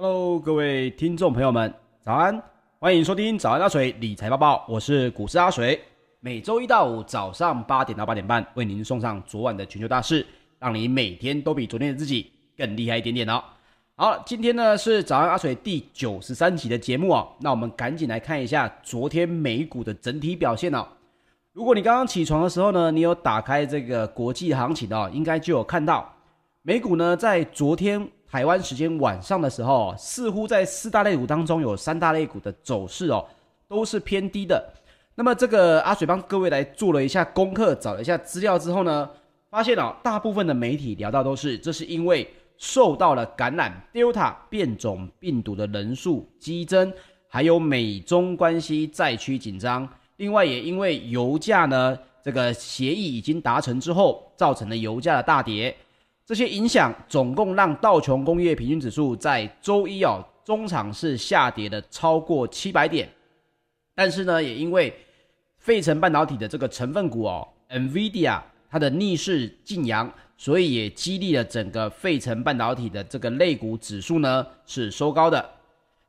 Hello，各位听众朋友们，早安！欢迎收听早安阿水理财报报，我是股市阿水。每周一到五早上八点到八点半，为您送上昨晚的全球大事，让你每天都比昨天的自己更厉害一点点哦。好，今天呢是早安阿水第九十三集的节目哦。那我们赶紧来看一下昨天美股的整体表现哦。如果你刚刚起床的时候呢，你有打开这个国际行情哦，应该就有看到美股呢在昨天。台湾时间晚上的时候，似乎在四大类股当中有三大类股的走势哦，都是偏低的。那么这个阿水帮各位来做了一下功课，找了一下资料之后呢，发现哦，大部分的媒体聊到都是，这是因为受到了感染 Delta 变种病毒的人数激增，还有美中关系再趋紧张，另外也因为油价呢这个协议已经达成之后，造成了油价的大跌。这些影响总共让道琼工业平均指数在周一哦，中场是下跌了超过七百点，但是呢，也因为费城半导体的这个成分股哦，NVIDIA 它的逆势劲扬，所以也激励了整个费城半导体的这个类股指数呢是收高的。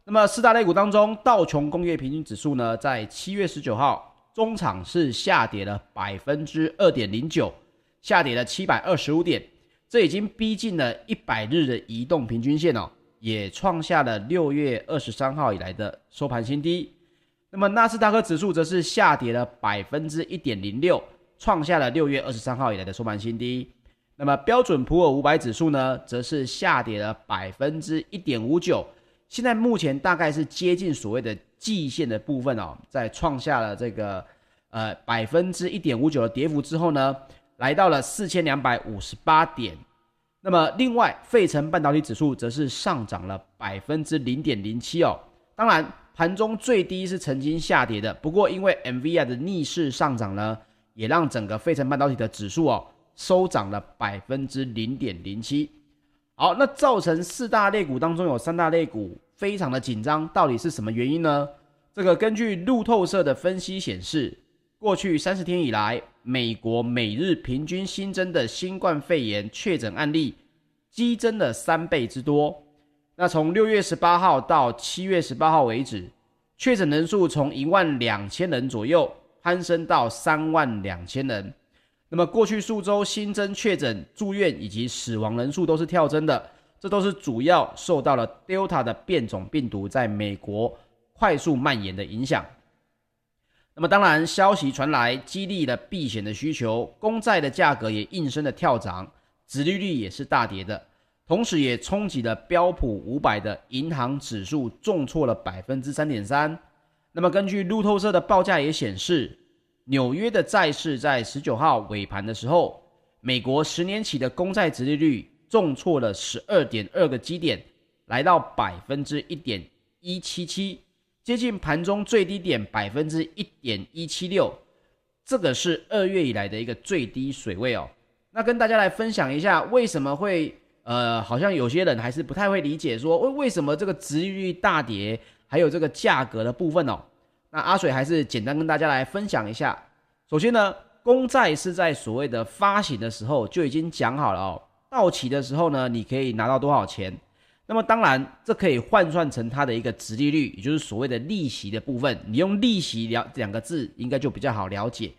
那么四大类股当中，道琼工业平均指数呢，在七月十九号中场是下跌了百分之二点零九，下跌了七百二十五点。这已经逼近了一百日的移动平均线哦，也创下了六月二十三号以来的收盘新低。那么纳斯达克指数则是下跌了百分之一点零六，创下了六月二十三号以来的收盘新低。那么标准普尔五百指数呢，则是下跌了百分之一点五九，现在目前大概是接近所谓的季线的部分哦，在创下了这个呃百分之一点五九的跌幅之后呢，来到了四千两百五十八点，那么另外，费城半导体指数则是上涨了百分之零点零七哦。当然，盘中最低是曾经下跌的，不过因为 NVIDIA 的逆势上涨呢，也让整个费城半导体的指数哦收涨了百分之零点零七。好，那造成四大类股当中有三大类股非常的紧张，到底是什么原因呢？这个根据路透社的分析显示，过去三十天以来，美国每日平均新增的新冠肺炎确诊案例激增了三倍之多。那从六月十八号到七月十八号为止，确诊人数从一万两千人左右攀升到三万两千人。那么过去数周新增确诊、住院以及死亡人数都是跳增的，这都是主要受到了 Delta 的变种病毒在美国快速蔓延的影响。那么当然，消息传来，激励了避险的需求，公债的价格也应声的跳涨，殖利率也是大跌的，同时也冲击了标普五百的银行指数重挫了百分之三点三。那么根据路透社的报价也显示，纽约的债市在十九号尾盘的时候，美国十年期的公债殖利率重挫了十二点二个基点，来到百分之一点一七七。接近盘中最低点百分之一点一七六，这个是二月以来的一个最低水位哦。那跟大家来分享一下，为什么会呃，好像有些人还是不太会理解，说为为什么这个殖利率大跌，还有这个价格的部分哦。那阿水还是简单跟大家来分享一下。首先呢，公债是在所谓的发行的时候就已经讲好了哦，到期的时候呢，你可以拿到多少钱。那么当然，这可以换算成它的一个殖利率，也就是所谓的利息的部分。你用利息了两个字，应该就比较好了解。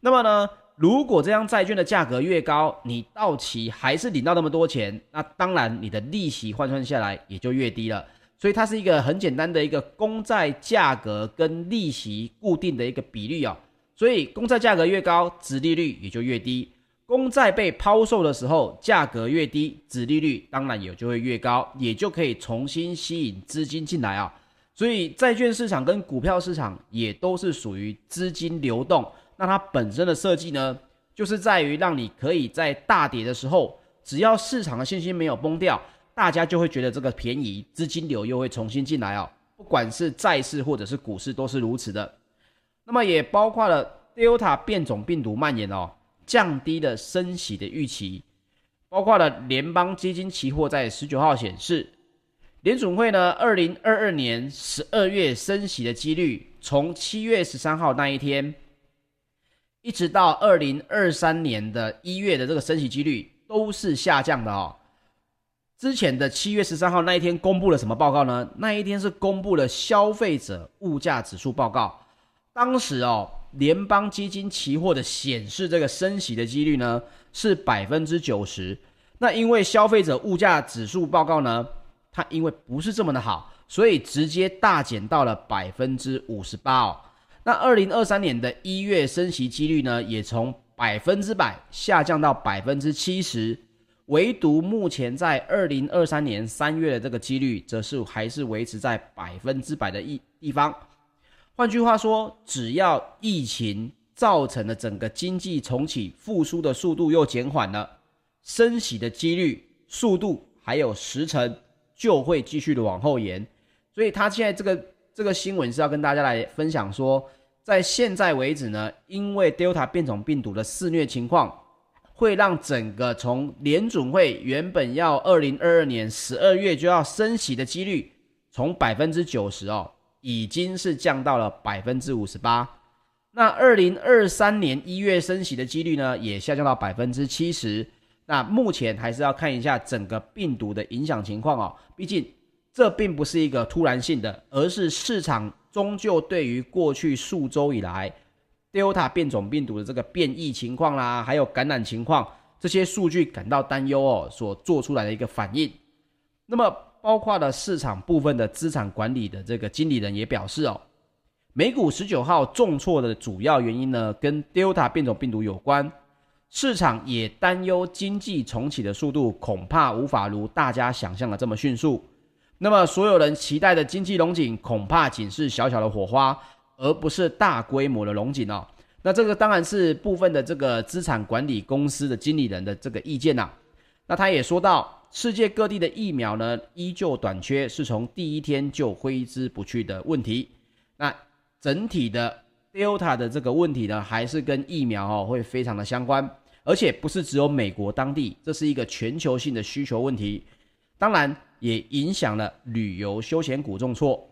那么呢，如果这张债券的价格越高，你到期还是领到那么多钱，那当然你的利息换算下来也就越低了。所以它是一个很简单的一个公债价格跟利息固定的一个比率哦。所以公债价格越高，殖利率也就越低。公债被抛售的时候，价格越低，殖利率当然也就会越高，也就可以重新吸引资金进来啊。所以债券市场跟股票市场也都是属于资金流动。那它本身的设计呢，就是在于让你可以在大跌的时候，只要市场的信心没有崩掉，大家就会觉得这个便宜，资金流又会重新进来啊。不管是债市或者是股市都是如此的。那么也包括了 Delta 变种病毒蔓延哦。降低了升息的预期，包括了联邦基金期货在十九号显示，联准会呢，二零二二年十二月升息的几率，从七月十三号那一天，一直到二零二三年的一月的这个升息几率都是下降的哦。之前的七月十三号那一天公布了什么报告呢？那一天是公布了消费者物价指数报告。当时哦，联邦基金期货的显示这个升息的几率呢是百分之九十。那因为消费者物价指数报告呢，它因为不是这么的好，所以直接大减到了百分之五十八哦。那二零二三年的一月升息几率呢，也从百分之百下降到百分之七十。唯独目前在二零二三年三月的这个几率，则是还是维持在百分之百的一地方。换句话说，只要疫情造成的整个经济重启复苏的速度又减缓了，升息的几率、速度还有时程就会继续的往后延。所以，他现在这个这个新闻是要跟大家来分享说，在现在为止呢，因为 Delta 变种病毒的肆虐情况。会让整个从联准会原本要二零二二年十二月就要升息的几率，从百分之九十哦，已经是降到了百分之五十八。那二零二三年一月升息的几率呢，也下降到百分之七十。那目前还是要看一下整个病毒的影响情况哦，毕竟这并不是一个突然性的，而是市场终究对于过去数周以来。Delta 变种病毒的这个变异情况啦，还有感染情况，这些数据感到担忧哦，所做出来的一个反应。那么，包括了市场部分的资产管理的这个经理人也表示哦，美股十九号重挫的主要原因呢，跟 Delta 变种病毒有关。市场也担忧经济重启的速度恐怕无法如大家想象的这么迅速。那么，所有人期待的经济龙井恐怕仅是小小的火花。而不是大规模的龙井哦，那这个当然是部分的这个资产管理公司的经理人的这个意见呐。那他也说到，世界各地的疫苗呢依旧短缺，是从第一天就挥之不去的问题。那整体的 Delta 的这个问题呢，还是跟疫苗哦会非常的相关，而且不是只有美国当地，这是一个全球性的需求问题。当然也影响了旅游休闲股重挫。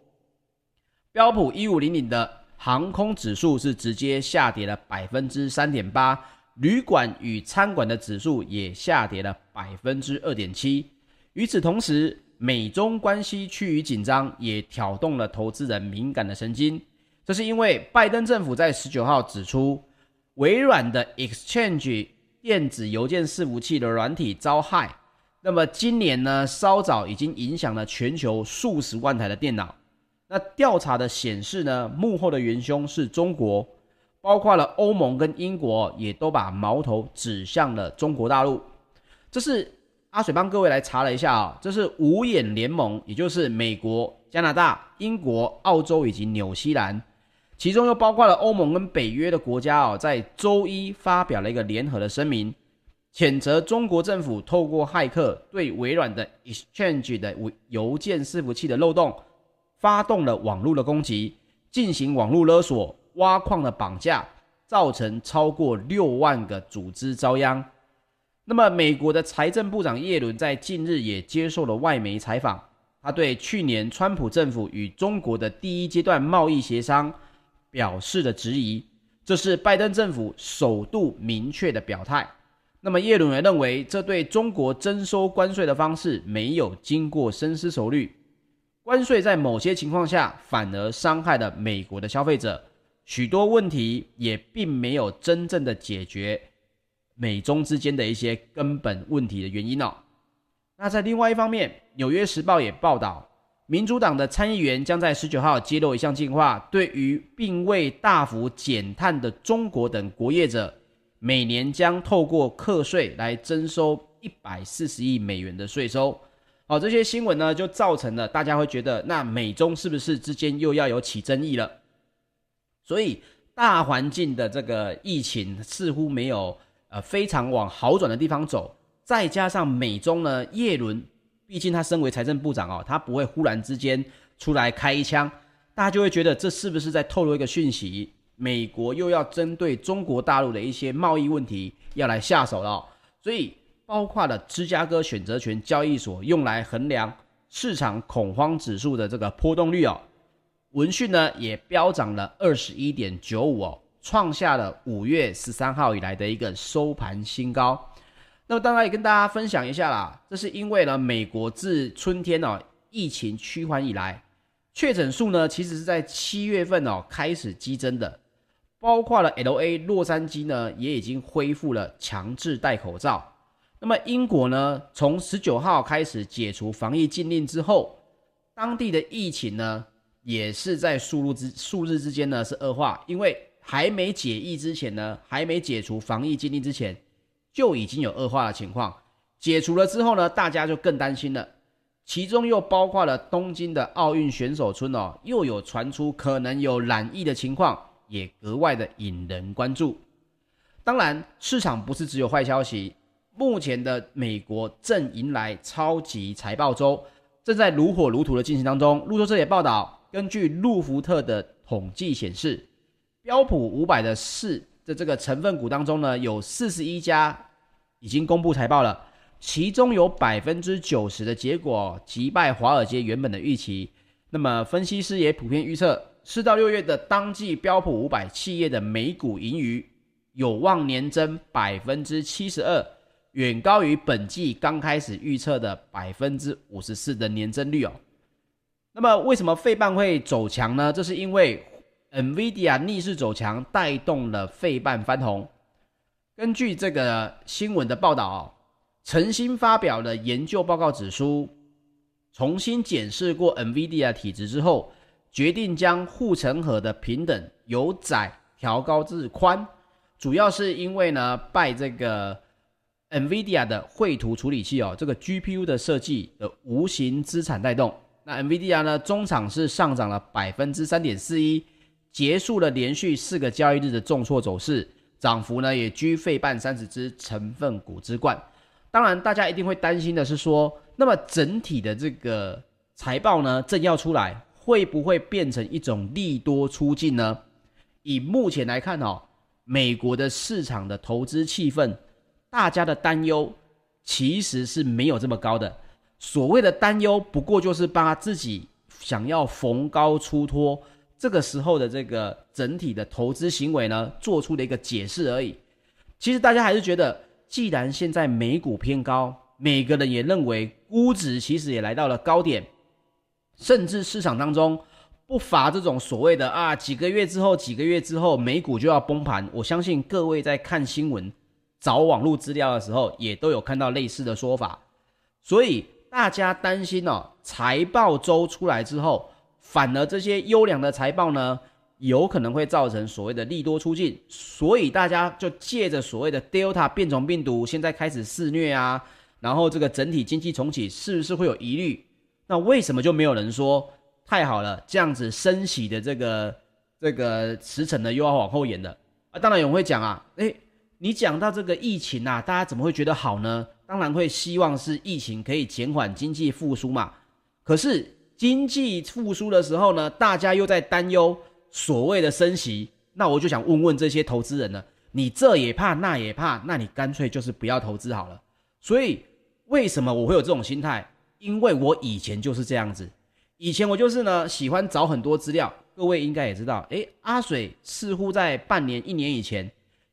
标普一五零零的航空指数是直接下跌了百分之三点八，旅馆与餐馆的指数也下跌了百分之二点七。与此同时，美中关系趋于紧张，也挑动了投资人敏感的神经。这是因为拜登政府在十九号指出，微软的 Exchange 电子邮件伺服器的软体遭害。那么今年呢，稍早已经影响了全球数十万台的电脑。那调查的显示呢，幕后的元凶是中国，包括了欧盟跟英国，也都把矛头指向了中国大陆。这是阿水帮各位来查了一下啊，这是五眼联盟，也就是美国、加拿大、英国、澳洲以及纽西兰，其中又包括了欧盟跟北约的国家啊，在周一发表了一个联合的声明，谴责中国政府透过骇客对微软的 Exchange 的邮件伺服器的漏洞。发动了网络的攻击，进行网络勒索、挖矿的绑架，造成超过六万个组织遭殃。那么，美国的财政部长耶伦在近日也接受了外媒采访，他对去年川普政府与中国的第一阶段贸易协商表示了质疑，这是拜登政府首度明确的表态。那么，耶伦也认为，这对中国征收关税的方式没有经过深思熟虑。关税在某些情况下反而伤害了美国的消费者，许多问题也并没有真正的解决美中之间的一些根本问题的原因哦。那在另外一方面，《纽约时报》也报道，民主党的参议员将在十九号揭露一项计划，对于并未大幅减碳的中国等国业者，每年将透过课税来征收一百四十亿美元的税收。好，这些新闻呢，就造成了大家会觉得，那美中是不是之间又要有起争议了？所以大环境的这个疫情似乎没有呃非常往好转的地方走，再加上美中呢，耶伦毕竟他身为财政部长哦，他不会忽然之间出来开一枪，大家就会觉得这是不是在透露一个讯息，美国又要针对中国大陆的一些贸易问题要来下手了，所以。包括了芝加哥选择权交易所用来衡量市场恐慌指数的这个波动率哦，闻讯呢也飙涨了二十一点九五哦，创下了五月十三号以来的一个收盘新高。那么当然也跟大家分享一下啦，这是因为呢，美国自春天哦疫情趋缓以来，确诊数呢其实是在七月份哦开始激增的，包括了 LA 洛杉矶呢也已经恢复了强制戴口罩。那么英国呢，从十九号开始解除防疫禁令之后，当地的疫情呢也是在数日之数日之间呢是恶化，因为还没解疫之前呢，还没解除防疫禁令之前。就已经有恶化的情况，解除了之后呢，大家就更担心了。其中又包括了东京的奥运选手村哦，又有传出可能有染疫的情况，也格外的引人关注。当然，市场不是只有坏消息。目前的美国正迎来超级财报周，正在如火如荼的进行当中。路透社也报道，根据路孚特的统计显示，标普五百的市。在这个成分股当中呢，有四十一家已经公布财报了，其中有百分之九十的结果击败华尔街原本的预期。那么分析师也普遍预测，四到六月的当季标普五百企业的每股盈余有望年增百分之七十二，远高于本季刚开始预测的百分之五十四的年增率哦。那么为什么费半会走强呢？这是因为。NVIDIA 逆势走强，带动了费半翻红。根据这个新闻的报道哦，晨星发表了研究报告，指出重新检视过 NVIDIA 体质之后，决定将护城河的平等由窄调高至宽，主要是因为呢，拜这个 NVIDIA 的绘图处理器哦，这个 GPU 的设计的无形资产带动。那 NVIDIA 呢，中场是上涨了百分之三点四一。结束了连续四个交易日的重挫走势，涨幅呢也居费半三十只成分股之冠。当然，大家一定会担心的是说，那么整体的这个财报呢正要出来，会不会变成一种利多出尽呢？以目前来看哦，美国的市场的投资气氛，大家的担忧其实是没有这么高的。所谓的担忧，不过就是把自己想要逢高出脱。这个时候的这个整体的投资行为呢，做出的一个解释而已。其实大家还是觉得，既然现在美股偏高，每个人也认为估值其实也来到了高点，甚至市场当中不乏这种所谓的啊，几个月之后，几个月之后美股就要崩盘。我相信各位在看新闻、找网络资料的时候，也都有看到类似的说法。所以大家担心哦，财报周出来之后。反而这些优良的财报呢，有可能会造成所谓的利多出尽，所以大家就借着所谓的 Delta 变种病毒现在开始肆虐啊，然后这个整体经济重启是不是会有疑虑？那为什么就没有人说太好了，这样子升息的这个这个时程呢又要往后延了啊？当然有人会讲啊，诶，你讲到这个疫情啊，大家怎么会觉得好呢？当然会希望是疫情可以减缓经济复苏嘛，可是。经济复苏的时候呢，大家又在担忧所谓的升息，那我就想问问这些投资人呢，你这也怕那也怕，那你干脆就是不要投资好了。所以为什么我会有这种心态？因为我以前就是这样子，以前我就是呢喜欢找很多资料。各位应该也知道，诶，阿水似乎在半年、一年以前，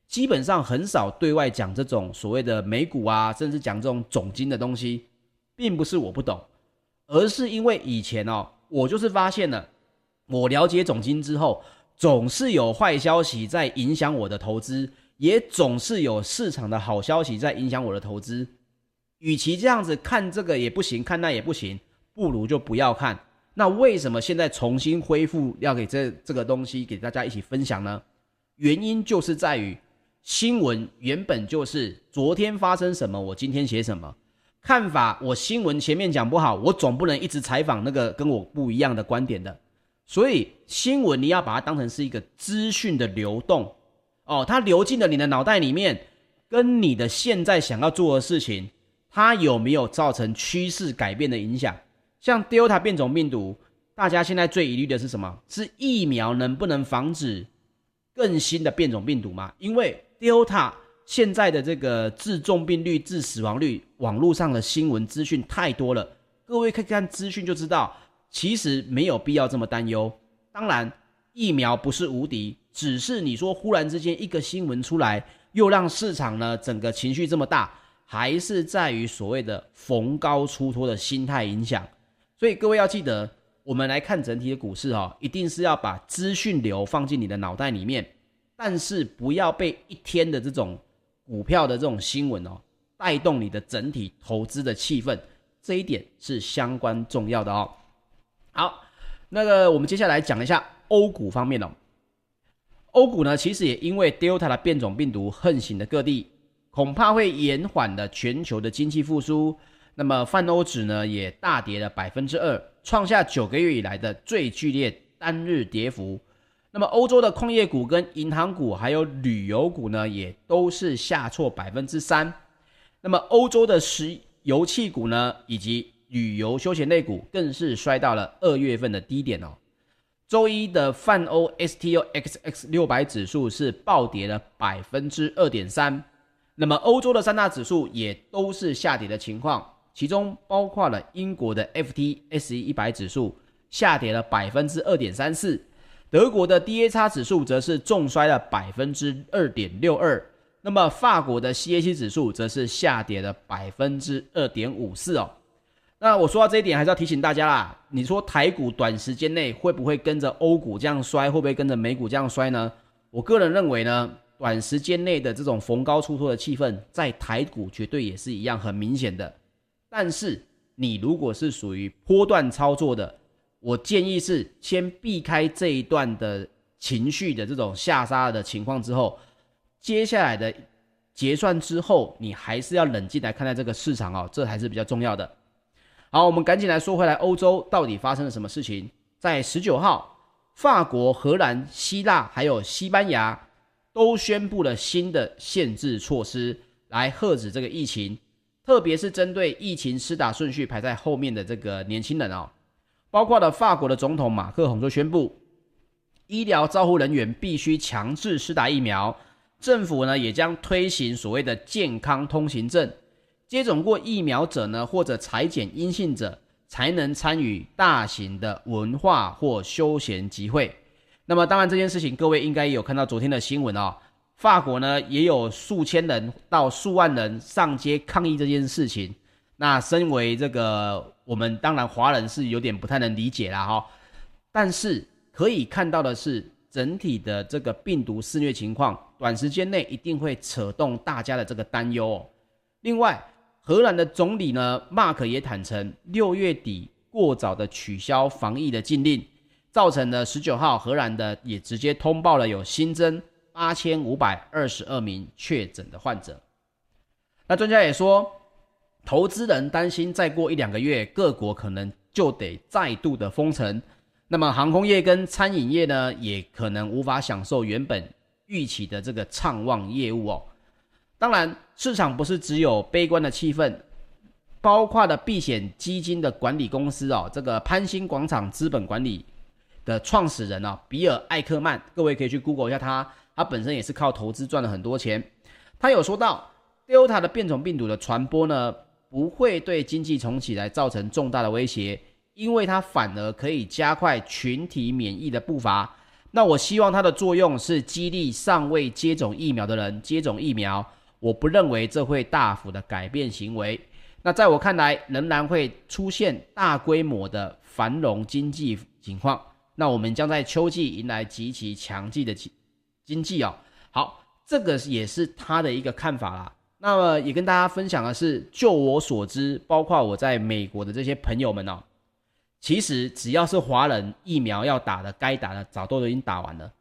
基本上很少对外讲这种所谓的美股啊，甚至讲这种总金的东西，并不是我不懂。而是因为以前哦，我就是发现了，我了解总金之后，总是有坏消息在影响我的投资，也总是有市场的好消息在影响我的投资。与其这样子看这个也不行，看那也不行，不如就不要看。那为什么现在重新恢复要给这这个东西给大家一起分享呢？原因就是在于新闻原本就是昨天发生什么，我今天写什么。看法，我新闻前面讲不好，我总不能一直采访那个跟我不一样的观点的。所以新闻你要把它当成是一个资讯的流动哦，它流进了你的脑袋里面，跟你的现在想要做的事情，它有没有造成趋势改变的影响？像 Delta 变种病毒，大家现在最疑虑的是什么？是疫苗能不能防止更新的变种病毒吗？因为 Delta。现在的这个致重病率、致死亡率，网络上的新闻资讯太多了，各位看看资讯就知道，其实没有必要这么担忧。当然，疫苗不是无敌，只是你说忽然之间一个新闻出来，又让市场呢整个情绪这么大，还是在于所谓的逢高出脱的心态影响。所以各位要记得，我们来看整体的股市哈，一定是要把资讯流放进你的脑袋里面，但是不要被一天的这种股票的这种新闻哦带动你的整体投资的气氛，这一点是相关重要的哦。好，那个我们接下来讲一下欧股方面哦。欧股呢，其实也因为 Delta 的变种病毒横行的各地，恐怕会延缓了全球的经济复苏。那么泛欧指呢，也大跌了百分之二，创下九个月以来的最剧烈单日跌幅。那么欧洲的矿业股、跟银行股还有旅游股呢，也都是下挫百分之三。那么欧洲的石油气股呢，以及旅游休闲类股，更是摔到了二月份的低点哦。周一的泛欧 STOXX 六百指数是暴跌了百分之二点三，那么欧洲的三大指数也都是下跌的情况，其中包括了英国的 FTSE 一百指数下跌了百分之二点三四，德国的 DAX 指数则是重摔了百分之二点六二，那么法国的 CAC 指数则是下跌了百分之二点五四哦。那我说到这一点，还是要提醒大家啦。你说台股短时间内会不会跟着欧股这样摔？会不会跟着美股这样摔呢？我个人认为呢，短时间内的这种逢高出脱的气氛，在台股绝对也是一样很明显的。但是你如果是属于波段操作的，我建议是先避开这一段的情绪的这种下杀的情况之后，接下来的结算之后，你还是要冷静来看待这个市场哦，这还是比较重要的。好，我们赶紧来说回来，欧洲到底发生了什么事情？在十九号，法国、荷兰、希腊还有西班牙都宣布了新的限制措施，来遏止这个疫情，特别是针对疫情施打顺序排在后面的这个年轻人哦，包括了法国的总统马克宏就宣布，医疗照护人员必须强制施打疫苗，政府呢也将推行所谓的健康通行证。接种过疫苗者呢，或者采检阴性者，才能参与大型的文化或休闲集会。那么，当然这件事情，各位应该也有看到昨天的新闻哦。法国呢，也有数千人到数万人上街抗议这件事情。那身为这个我们当然华人是有点不太能理解啦哈。但是可以看到的是，整体的这个病毒肆虐情况，短时间内一定会扯动大家的这个担忧哦。另外，荷兰的总理呢，马克也坦承，六月底过早的取消防疫的禁令，造成了十九号荷兰的也直接通报了有新增八千五百二十二名确诊的患者。那专家也说，投资人担心再过一两个月，各国可能就得再度的封城，那么航空业跟餐饮业呢，也可能无法享受原本预期的这个畅旺业务哦。当然，市场不是只有悲观的气氛，包括了避险基金的管理公司哦，这个潘兴广场资本管理的创始人哦，比尔艾克曼，各位可以去 Google 一下他，他本身也是靠投资赚了很多钱。他有说到，Delta 的变种病毒的传播呢，不会对经济重启来造成重大的威胁，因为它反而可以加快群体免疫的步伐。那我希望它的作用是激励尚未接种疫苗的人接种疫苗。我不认为这会大幅的改变行为。那在我看来，仍然会出现大规模的繁荣经济情况。那我们将在秋季迎来极其强劲的经经济哦。好，这个也是他的一个看法啦。那么也跟大家分享的是，就我所知，包括我在美国的这些朋友们哦，其实只要是华人，疫苗要打的，该打的早都已经打完了。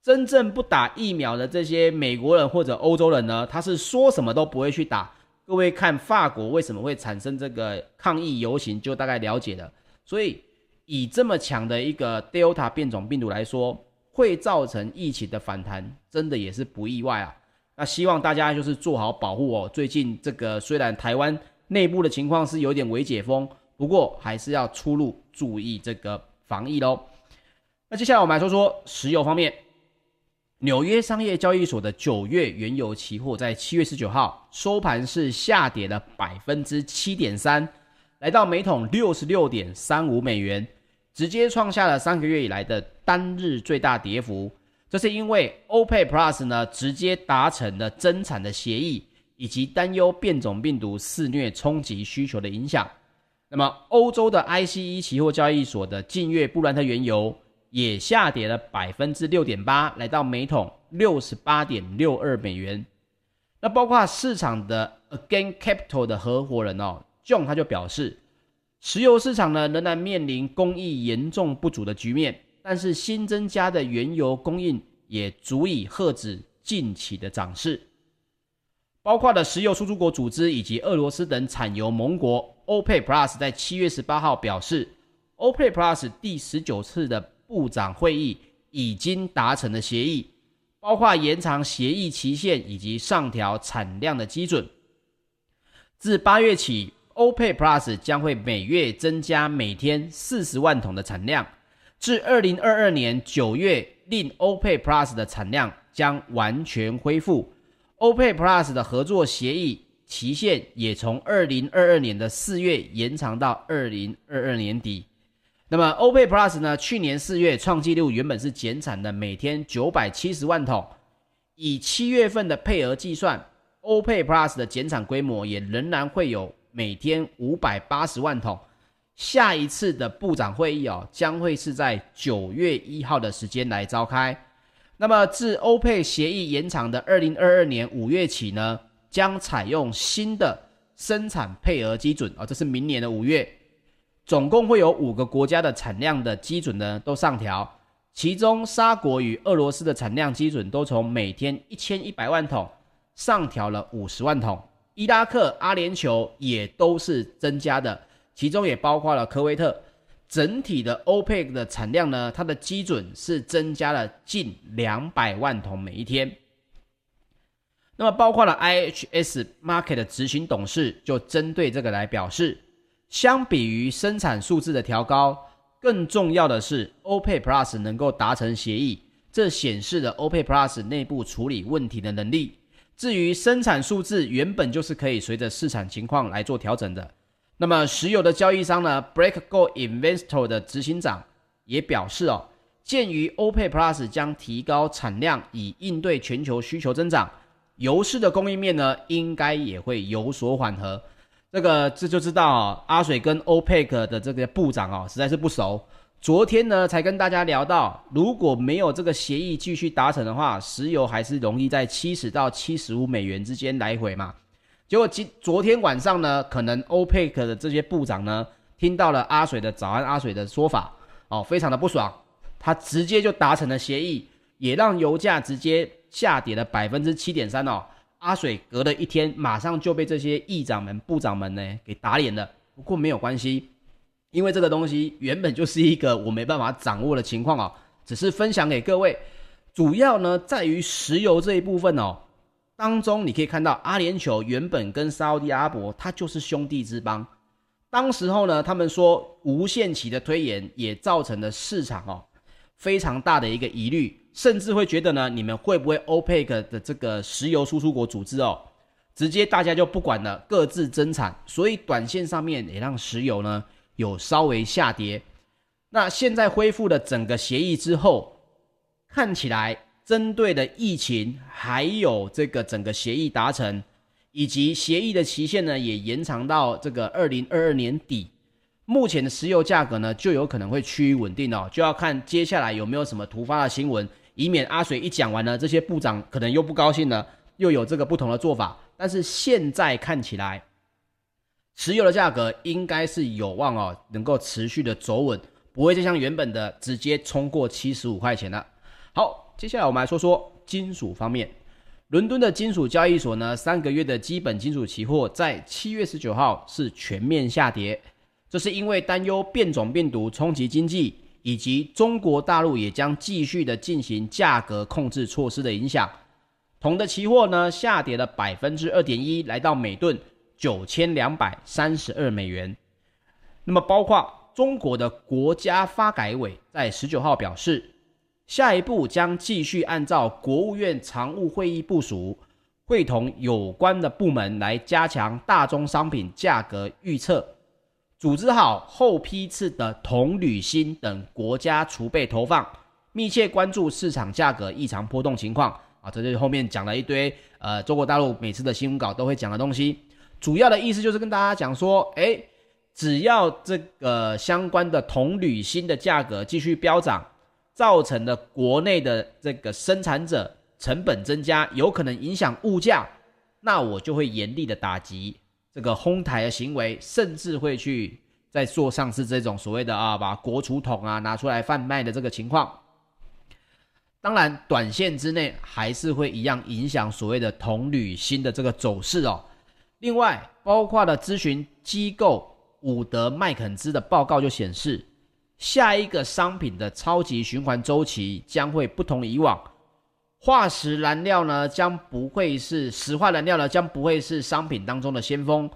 真正不打疫苗的这些美国人或者欧洲人呢，他是说什么都不会去打。各位看法国为什么会产生这个抗议游行，就大概了解了。所以以这么强的一个 Delta 变种病毒来说，会造成疫情的反弹，真的也是不意外啊。那希望大家就是做好保护哦。最近这个虽然台湾内部的情况是有点微解封，不过还是要出入注意这个防疫喽。那接下来我们来说说石油方面。纽约商业交易所的九月原油期货在七月十九号收盘是下跌了百分之七点三，来到每桶六十六点三五美元，直接创下了三个月以来的单日最大跌幅。这是因为 OPEC Plus 呢直接达成了增产的协议，以及担忧变种病毒肆虐冲击需求的影响。那么，欧洲的 ICE 期货交易所的近月布兰特原油也下跌了百分之六点八，来到每桶六十八点六二美元。那包括市场的 Again Capital 的合伙人哦，John 他就表示，石油市场呢仍然面临供应严重不足的局面，但是新增加的原油供应也足以遏止近期的涨势。包括了石油输出国组织以及俄罗斯等产油盟国 OPEC Plus 在七月十八号表示，OPEC Plus 第十九次的部长会议已经达成了协议，包括延长协议期限以及上调产量的基准。自八月起，OPEC Plus 将会每月增加每天四十万桶的产量，至二零二二年九月，令 OPEC Plus 的产量将完全恢复。OPEC Plus 的合作协议期限也从二零二二年的四月延长到二零二二年底。那么 OPEC Plus 呢？去年四月创纪录，原本是减产的每天九百七十万桶，以七月份的配额计算，OPEC Plus 的减产规模也仍然会有每天五百八十万桶。下一次的部长会议哦，将会是在九月一号的时间来召开。那么，自欧佩协议延长的二零二二年五月起呢，将采用新的生产配额基准啊、哦，这是明年的五月，总共会有五个国家的产量的基准呢都上调，其中沙国与俄罗斯的产量基准都从每天一千一百万桶上调了五十万桶，伊拉克、阿联酋也都是增加的，其中也包括了科威特。整体的 OPEC 的产量呢，它的基准是增加了近两百万桶每一天。那么，包括了 IHS Market 的执行董事就针对这个来表示，相比于生产数字的调高，更重要的是 OPEC Plus 能够达成协议，这显示了 OPEC Plus 内部处理问题的能力。至于生产数字，原本就是可以随着市场情况来做调整的。那么，石油的交易商呢，Breakgold Investor 的执行长也表示哦，鉴于 OPEC Plus 将提高产量以应对全球需求增长，油市的供应面呢，应该也会有所缓和。这个这就知道啊，阿水跟 OPEC 的这个部长哦，实在是不熟。昨天呢，才跟大家聊到，如果没有这个协议继续达成的话，石油还是容易在七十到七十五美元之间来回嘛。结果今昨天晚上呢，可能 OPEC 的这些部长呢，听到了阿水的早安阿水的说法，哦，非常的不爽，他直接就达成了协议，也让油价直接下跌了百分之七点三哦。阿水隔了一天，马上就被这些议长们、部长们呢给打脸了。不过没有关系，因为这个东西原本就是一个我没办法掌握的情况哦，只是分享给各位。主要呢在于石油这一部分哦。当中你可以看到，阿联酋原本跟沙乌地阿伯，它就是兄弟之邦。当时候呢，他们说无限期的推延也造成了市场哦非常大的一个疑虑，甚至会觉得呢，你们会不会 OPEC 的这个石油输出国组织哦，直接大家就不管了，各自增产，所以短线上面也让石油呢有稍微下跌。那现在恢复了整个协议之后，看起来。针对的疫情，还有这个整个协议达成，以及协议的期限呢，也延长到这个二零二二年底。目前的石油价格呢，就有可能会趋于稳定哦，就要看接下来有没有什么突发的新闻，以免阿水一讲完呢，这些部长可能又不高兴了，又有这个不同的做法。但是现在看起来，石油的价格应该是有望哦，能够持续的走稳，不会再像原本的直接冲过七十五块钱了。好。接下来我们来说说金属方面，伦敦的金属交易所呢，三个月的基本金属期货在七月十九号是全面下跌，这是因为担忧变种病毒冲击经济，以及中国大陆也将继续的进行价格控制措施的影响。铜的期货呢下跌了百分之二点一，来到每吨九千两百三十二美元。那么，包括中国的国家发改委在十九号表示。下一步将继续按照国务院常务会议部署，会同有关的部门来加强大宗商品价格预测，组织好后批次的铜、铝、锌等国家储备投放，密切关注市场价格异常波动情况，啊，这就是后面讲了一堆呃中国大陆每次的新闻稿都会讲的东西。主要的意思就是跟大家讲说，诶，只要这个相关的铜、铝、锌的价格继续飙涨，造成的国内的这个生产者成本增加，有可能影响物价，那我就会严厉的打击这个哄抬的行为，甚至会去在做上市这种所谓的啊，把国储桶啊拿出来贩卖的这个情况。当然，短线之内还是会一样影响所谓的铜、铝、锌的这个走势哦。另外，包括了咨询机构伍德麦肯兹的报告就显示，下一个商品的超级循环周期将会不同以往，化石燃料呢将不会是石化燃料呢将不会是商品当中的先锋，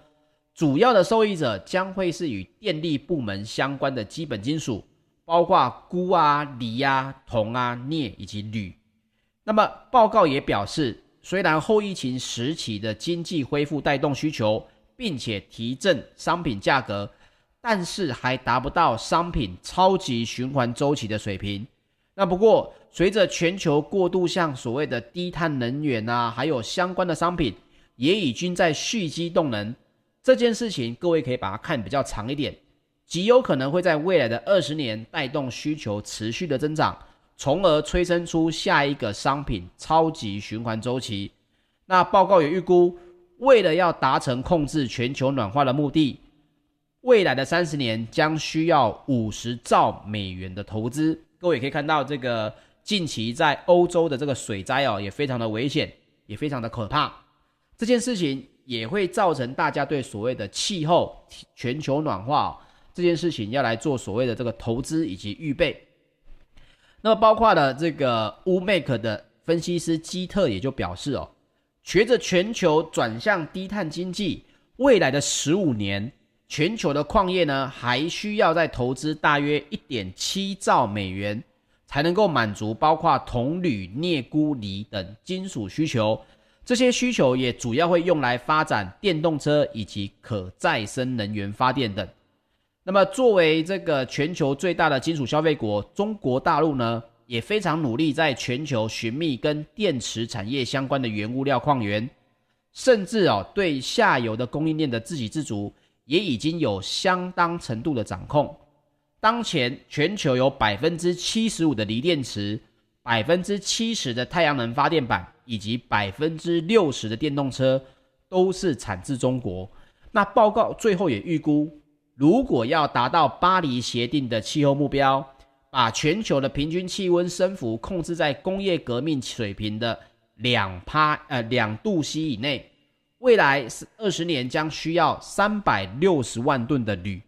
主要的受益者将会是与电力部门相关的基本金属，包括钴啊、锂啊、铜啊、镍以及铝。那么报告也表示。虽然后疫情时期的经济恢复带动需求，并且提振商品价格，但是还达不到商品超级循环周期的水平。那不过，随着全球过渡向所谓的低碳能源啊，还有相关的商品也已经在蓄积动能，这件事情各位可以把它看比较长一点，极有可能会在未来的二十年带动需求持续的增长。从而催生出下一个商品超级循环周期。那报告也预估，为了要达成控制全球暖化的目的，未来的三十年将需要五十兆美元的投资。各位也可以看到，这个近期在欧洲的这个水灾哦，也非常的危险，也非常的可怕。这件事情也会造成大家对所谓的气候全球暖化哦这件事情要来做所谓的这个投资以及预备。那么包括了这个 Umake 的分析师基特也就表示哦，随着全球转向低碳经济，未来的十五年，全球的矿业呢还需要再投资大约一点七兆美元，才能够满足包括铜、铝、镍、钴、锂等金属需求。这些需求也主要会用来发展电动车以及可再生能源发电等。那么，作为这个全球最大的金属消费国，中国大陆呢也非常努力在全球寻觅跟电池产业相关的原物料矿源，甚至哦对下游的供应链的自给自足也已经有相当程度的掌控。当前全球有百分之七十五的锂电池、百分之七十的太阳能发电板以及百分之六十的电动车都是产自中国。那报告最后也预估。如果要达到巴黎协定的气候目标，把全球的平均气温升幅控制在工业革命水平的两趴呃两度 C 以内，未来是二十年将需要三百六十万吨的铝、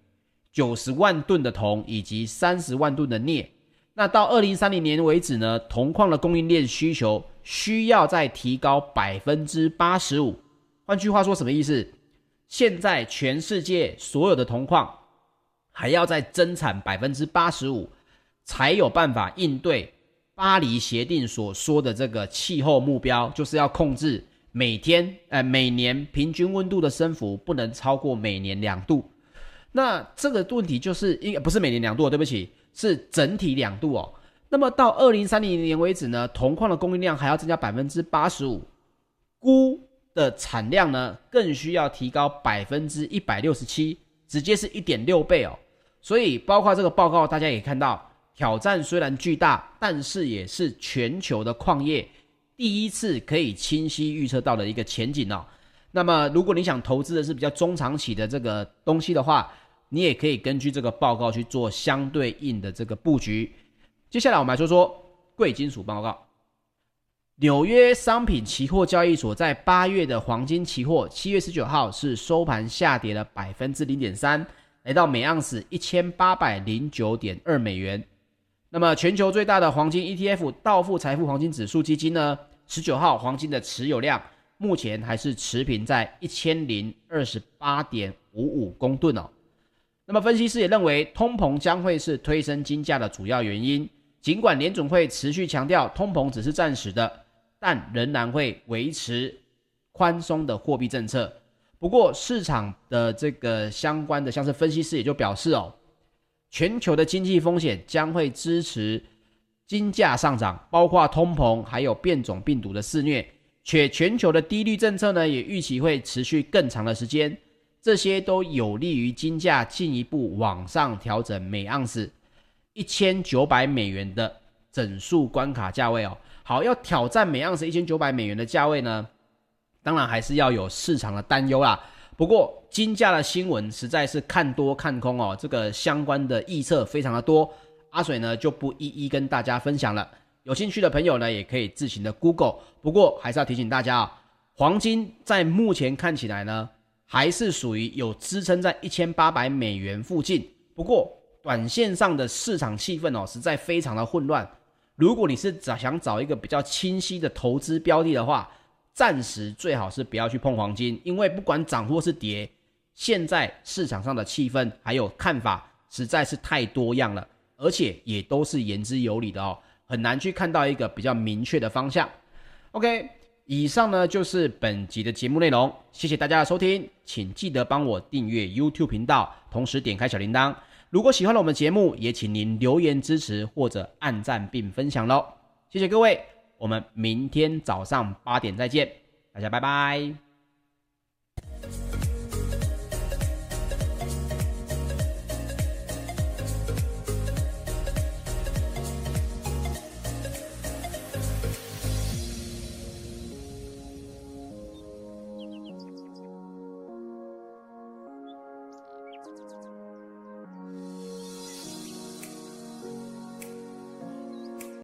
九十万吨的铜以及三十万吨的镍。那到二零三零年为止呢，铜矿的供应链需求需要再提高百分之八十五。换句话说，什么意思？现在全世界所有的铜矿还要再增产百分之八十五，才有办法应对巴黎协定所说的这个气候目标，就是要控制每天呃每年平均温度的升幅不能超过每年两度。那这个问题就是应不是每年两度，对不起，是整体两度哦。那么到二零三零年为止呢，铜矿的供应量还要增加百分之八十五，钴的产量呢，更需要提高百分之一百六十七，直接是一点六倍哦。所以，包括这个报告，大家也看到，挑战虽然巨大，但是也是全球的矿业第一次可以清晰预测到的一个前景哦。那么，如果你想投资的是比较中长期的这个东西的话，你也可以根据这个报告去做相对应的这个布局。接下来，我们来说说贵金属报告。纽约商品期货交易所，在八月的黄金期货，七月十九号是收盘下跌了百分之零点三，来到每盎司一千八百零九点二美元。那么，全球最大的黄金 ETF 道富财富黄金指数基金呢，十九号黄金的持有量目前还是持平在一千零二十八点五五公吨哦。那么，分析师也认为，通膨将会是推升金价的主要原因。尽管联总会持续强调通膨只是暂时的。但仍然会维持宽松的货币政策。不过，市场的这个相关的像是分析师也就表示哦，全球的经济风险将会支持金价上涨，包括通膨，还有变种病毒的肆虐，且全球的低利率政策呢，也预期会持续更长的时间，这些都有利于金价进一步往上调整每盎司一千九百美元的整数关卡价位哦。好，要挑战每盎司一千九百美元的价位呢，当然还是要有市场的担忧啦。不过金价的新闻实在是看多看空哦，这个相关的预测非常的多。阿水呢就不一一跟大家分享了，有兴趣的朋友呢也可以自行的 Google。不过还是要提醒大家啊，黄金在目前看起来呢还是属于有支撑在一千八百美元附近。不过短线上的市场气氛哦实在非常的混乱。如果你是找想找一个比较清晰的投资标的的话，暂时最好是不要去碰黄金，因为不管涨或是跌，现在市场上的气氛还有看法实在是太多样了。而且也都是言之有理的哦，很难去看到一个比较明确的方向。OK，以上呢就是本集的节目内容，谢谢大家的收听，请记得帮我订阅 YouTube 频道，同时点开小铃铛。如果喜欢了我们节目，也请您留言支持或者按赞并分享喽。谢谢各位，我们明天早上八点再见，大家拜拜。